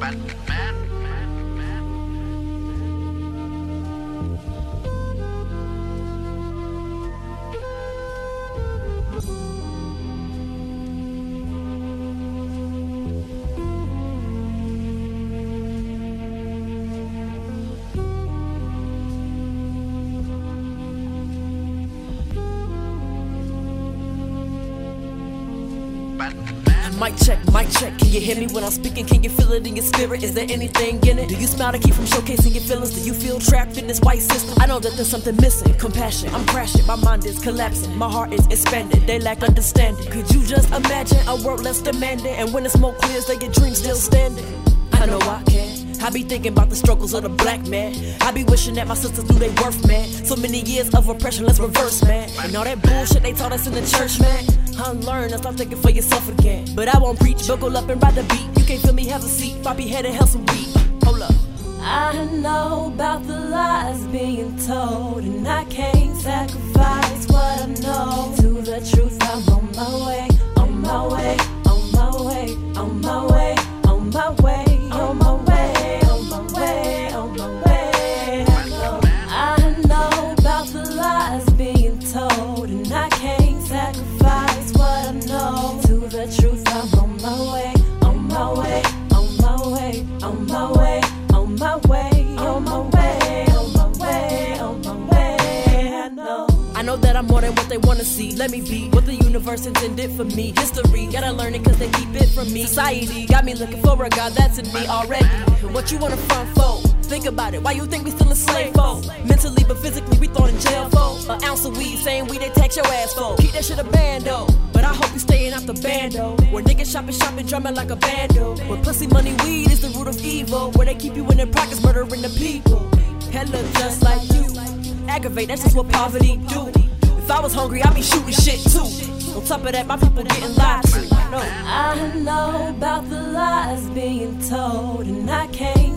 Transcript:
Batman. Mic check, mic check. Can you hear me when I'm speaking? Can you feel it in your spirit? Is there anything in it? Do you smile to keep from showcasing your feelings? Do you feel trapped in this white system? I know that there's something missing. Compassion, I'm crashing. My mind is collapsing. My heart is expanded. They lack understanding. Could you just imagine a world less demanding? And when the smoke clears, they get dreams still standing. I know I can. I be thinking about the struggles of the black man. I be wishing that my sisters knew they worth, man. So many years of oppression, let's reverse, man. And all that bullshit they taught us in the church, man. Unlearn and stop thinking for yourself again. But I won't preach, buckle up and ride the beat. You can't feel me, have a seat. Poppy head and hell some weed. Hold up. I know about the lies being told, and I can't sacrifice what I know to the truth. I'm on my way, on my way, sacrifice what I know to the truth. I'm on my way, on my way, on my way, on my way, on my way, on my way, on my way, on my way. I know. I know that I'm more than what they wanna see. Let me be what the universe intended for me. History, gotta learn it cause they keep it from me. Society got me looking for a God that's in me already. What you wanna front for? Think about it, why you think we still a slave for? Mentally but physically we thrown in jail for. An ounce of weed saying we they tax your ass for. Keep that shit a bando. But I hope you staying out the bando. Where niggas shopping, shopping, drumming like a bando. Where pussy, money, weed is the root of evil. Where they keep you in their pockets, murdering the people. Hella just like you. Aggravate, that's just what poverty do. If I was hungry, I'd be shooting shit too. On top of that, my people getting lied to. No. I know about the lies being told, and I can't